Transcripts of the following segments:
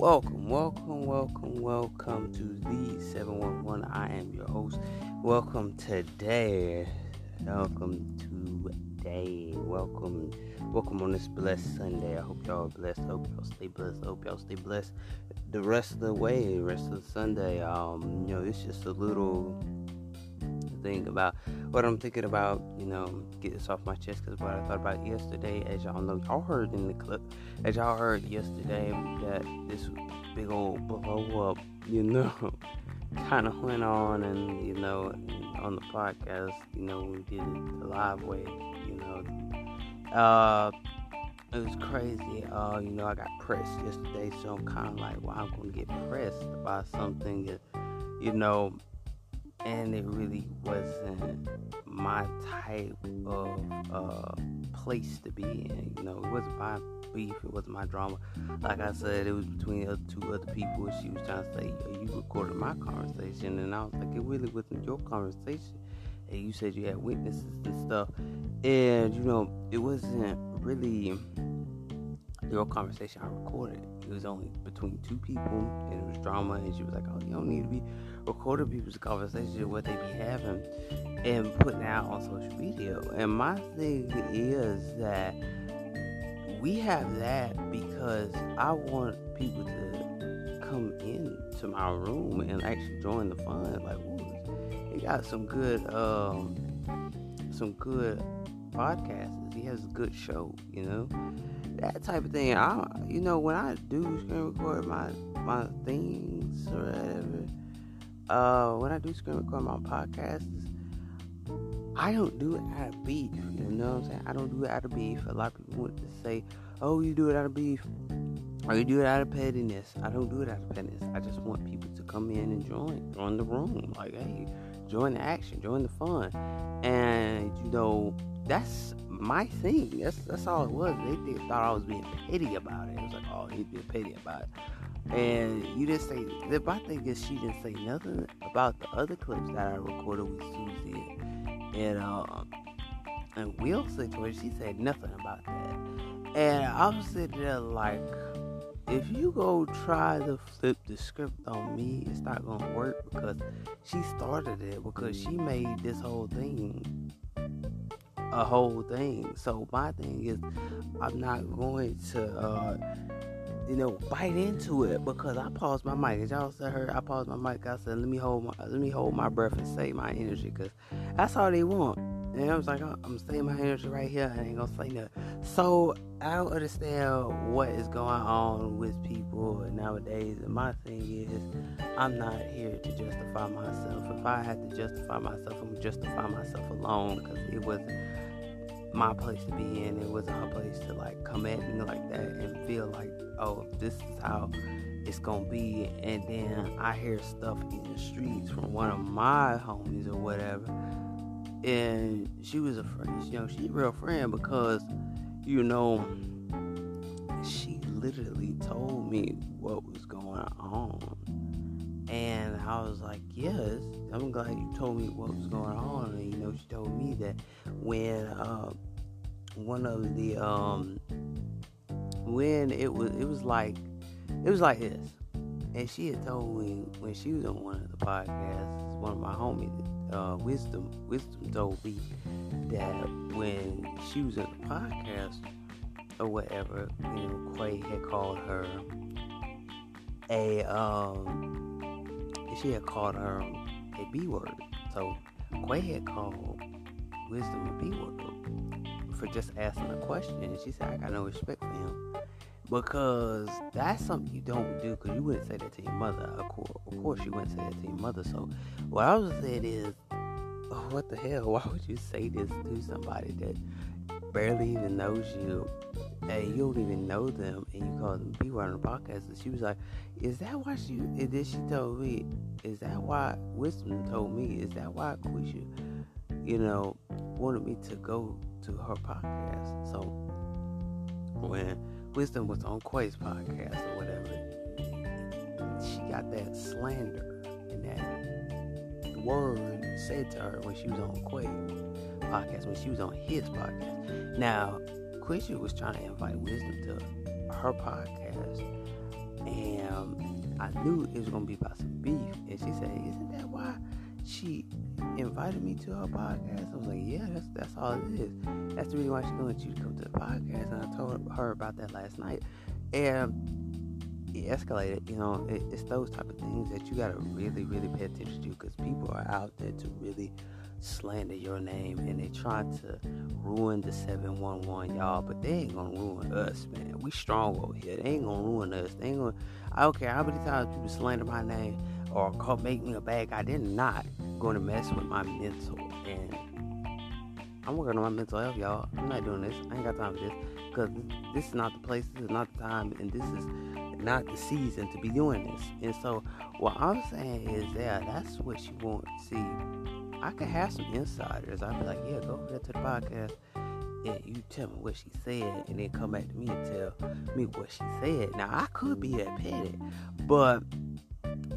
Welcome, welcome, welcome, welcome to the 711. I am your host. Welcome today. Welcome today. Welcome, welcome on this blessed Sunday. I hope y'all are blessed. Hope y'all stay blessed. Hope y'all stay blessed the rest of the way, rest of the Sunday. Um, you know, it's just a little thing about what I'm thinking about, you know, get this off my chest because what I thought about yesterday, as y'all know, y'all heard in the clip, as y'all heard yesterday, that this big old blow up, you know, kind of went on, and you know, on the podcast, you know, we did it the live way, you know, uh, it was crazy. Uh, you know, I got pressed yesterday, so I'm kind of like, well, I'm gonna get pressed about something that, you know, and it really wasn't my type of uh, place to be in. You know, it wasn't my beef, it wasn't my drama. Like I said, it was between the two other people. She was trying to say, "You recorded my conversation," and I was like, "It really wasn't your conversation." And you said you had witnesses and stuff, and you know, it wasn't really your conversation I recorded. It was only between two people, and it was drama. And she was like, "Oh, you don't need to be recording people's conversation, what they be having, and putting out on social media." And my thing is that we have that because I want people to come into my room and actually join the fun. Like, ooh, he got some good, um, some good podcasts. He has a good show, you know that type of thing. I, you know, when I do screen record my my things or whatever, uh, when I do screen record my podcasts, I don't do it out of beef. You know what I'm saying? I don't do it out of beef. A lot of people want to say, "Oh, you do it out of beef," or "You do it out of pettiness." I don't do it out of pettiness. I just want people to come in and join, join the room. Like, hey, join the action, join the fun, and you know, that's my thing. That's that's all it was. They, they thought I was being petty about it. It was like, oh, he's being petty about it. And you didn't say. The my thing is, she didn't say nothing about the other clips that I recorded with Susie and um and Will situation. She said nothing about that. And I was sitting there like, if you go try to flip the script on me, it's not gonna work because she started it because she made this whole thing a whole thing. So my thing is, I'm not going to, uh, you know, bite into it because I paused my mic. As y'all said, heard I paused my mic. I said, let me hold my, let me hold my breath and save my energy because that's all they want. And I was like, I'm saving my energy right here. I ain't gonna say nothing. So I don't understand what is going on with people nowadays. And my thing is, I'm not here to justify myself. If I had to justify myself, I'm justify myself alone because it was my place to be in. It wasn't her place to like come at me like that and feel like, oh, this is how it's gonna be. And then I hear stuff in the streets from one of my homies or whatever and she was a friend. You know, she's a real friend because, you know, she literally told me what was going on, I was like, "Yes, I'm glad you told me what was going on." And you know, she told me that when uh, one of the um, when it was it was like it was like this, and she had told me when she was on one of the podcasts, one of my homies uh, wisdom wisdom told me that when she was in the podcast or whatever, you know, Quay had called her a um she had called her a B word. So Quay had called wisdom a B word for just asking a question. And she said I got no respect for him. Because that's something you don't do because you wouldn't say that to your mother. Of course, of course you wouldn't say that to your mother. So what i was saying is oh, what the hell? Why would you say this to somebody that barely even knows you and you don't even know them and you call them people on the podcast and she was like is that why she and then she told me is that why wisdom told me is that why Quisha, you know wanted me to go to her podcast so when Wisdom was on Quay's podcast or whatever. She got that slander and that word said to her when she was on Quay's podcast, when she was on his podcast. Now, Quisha was trying to invite Wisdom to her podcast, and I knew it was gonna be about some beef. And she said, "Isn't that why she invited me to her podcast?" I was like, "Yeah, that's that's all it is. That's the reason why she wanted you to come to the podcast." And I told her about that last night, and it escalated. You know, it, it's those type of things that you gotta really, really pay attention to because people are out there to really slander your name and they try to ruin the 711 y'all but they ain't gonna ruin us man. We strong over here. They ain't gonna ruin us. They ain't gonna i don't care how many times people slander my name or call make me a bad guy they're not gonna mess with my mental. And i'm working on my mental health y'all. I'm not doing this. I ain't got time for this because this is not the place this is not the time and this is not the season to be doing this. And so what i'm saying is that that's what you want to see I could have some insiders. I'd be like, yeah, go over to the podcast and you tell me what she said and then come back to me and tell me what she said. Now I could be that petty, but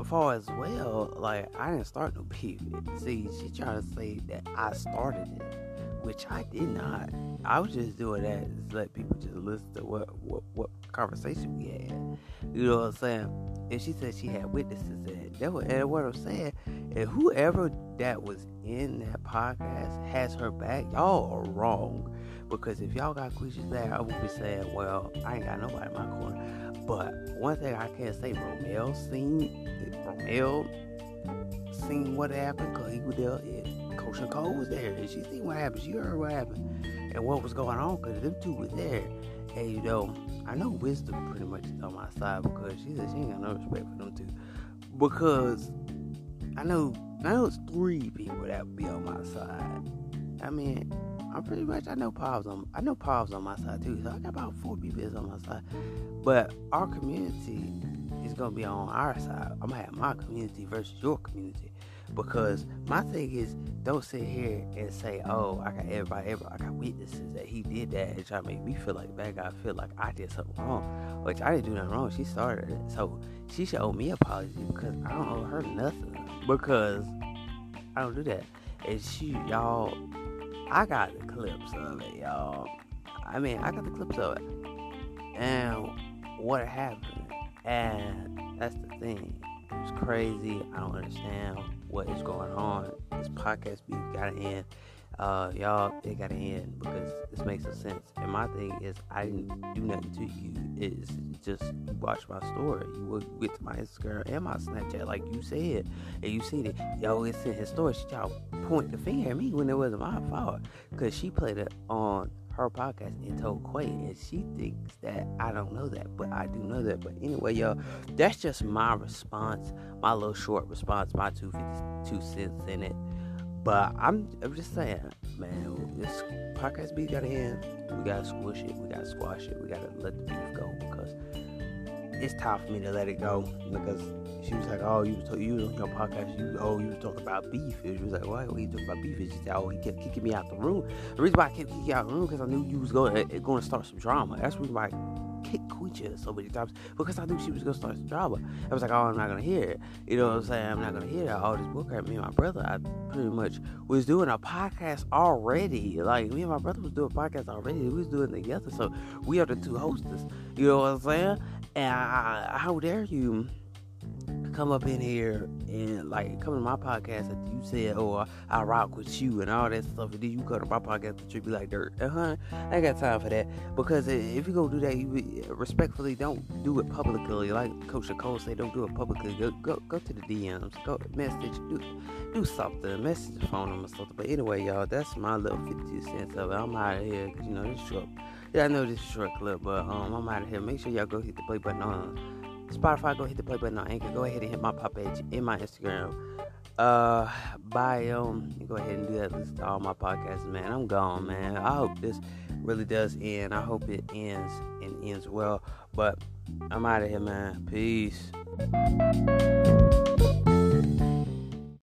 far as well, like I didn't start no beef. See, she trying to say that I started it, which I did not. I was just doing that to let people just listen to what what what conversation we had. You know what I'm saying? And she said she had witnesses and that was and what I'm saying. And whoever that was in that podcast has her back, y'all are wrong. Because if y'all got Quisha's there, I would be saying, well, I ain't got nobody in my corner. But one thing I can't say, Romeo seen Romeo seen what happened because he was there. And Coach Nicole was there, and she seen what happened. She heard what happened and what was going on because them two was there. And you know, I know Wisdom pretty much is on my side because she said she ain't got no respect for them two. Because I know I know it's three people that be on my side. I mean, I'm pretty much I know Paul's on I know Paul's on my side too. So I got about four people on my side. But our community is gonna be on our side. I'm gonna have my community versus your community. Because my thing is, don't sit here and say, "Oh, I got everybody, everybody I got witnesses that he did that," and try to make me feel like bad guy. Feel like I did something wrong, which I didn't do nothing wrong. She started it, so she should owe me an apology because I don't owe her nothing because I don't do that. And she, y'all, I got the clips of it, y'all. I mean, I got the clips of it, and what happened, and that's the thing. It was crazy. I don't understand what is going on. This podcast beef got to end. Uh, y'all, it got to end because this makes no sense. And my thing is, I didn't do nothing to you. It's just you watch my story. You will get to my Instagram and my Snapchat, like you said, and you see that yo, it's in his story. Y'all point the finger at me when it wasn't my fault because she played it on her podcast and told Quay, and she thinks that I don't know that, but I do know that. But anyway, y'all, that's just my response, my little short response, my two two cents in it. But I'm, I'm just saying, man, this podcast beat gotta end. We gotta squish it. We gotta squash it. We gotta let the beef go because it's time for me to let it go because she was like, "Oh, you was talk- you was on your podcast. You oh, you was talking about beef." And she was like, "Why? What you talking about beef?" And she said, "Oh, he kept kicking me out the room. The reason why I kept kicking you out the room because I knew you was going eh, going to start some drama. That's the reason why I kicked Quisha so many times because I knew she was going to start some drama. I was like, "Oh, I'm not gonna hear it. You know what I'm saying? I'm not gonna hear that. All this bullcrap. Me and my brother, I pretty much was doing a podcast already. Like me and my brother was doing a podcast already. We was doing it together. So we are the two hosts. You know what I'm saying? And I, how dare you?" Come up in here and like come to my podcast that you said, oh, I, I rock with you and all that stuff, and then you come to my podcast and treat me like dirt. Uh huh. I ain't got time for that because if you go do that, you respectfully don't do it publicly. Like Coach Nicole say, don't do it publicly. Go go go to the DMs, go message, do do something, message the phone number something. But anyway, y'all, that's my little 52 cents of it. I'm out of here you know this short. Yeah, I know this is short clip, but um, I'm out of here. Make sure y'all go hit the play button on Spotify, go hit the play button on Anchor. Go ahead and hit my pop page in my Instagram uh bio. Go ahead and do that. Listen to all my podcasts, man. I'm gone, man. I hope this really does end. I hope it ends and ends well. But I'm out of here, man. Peace.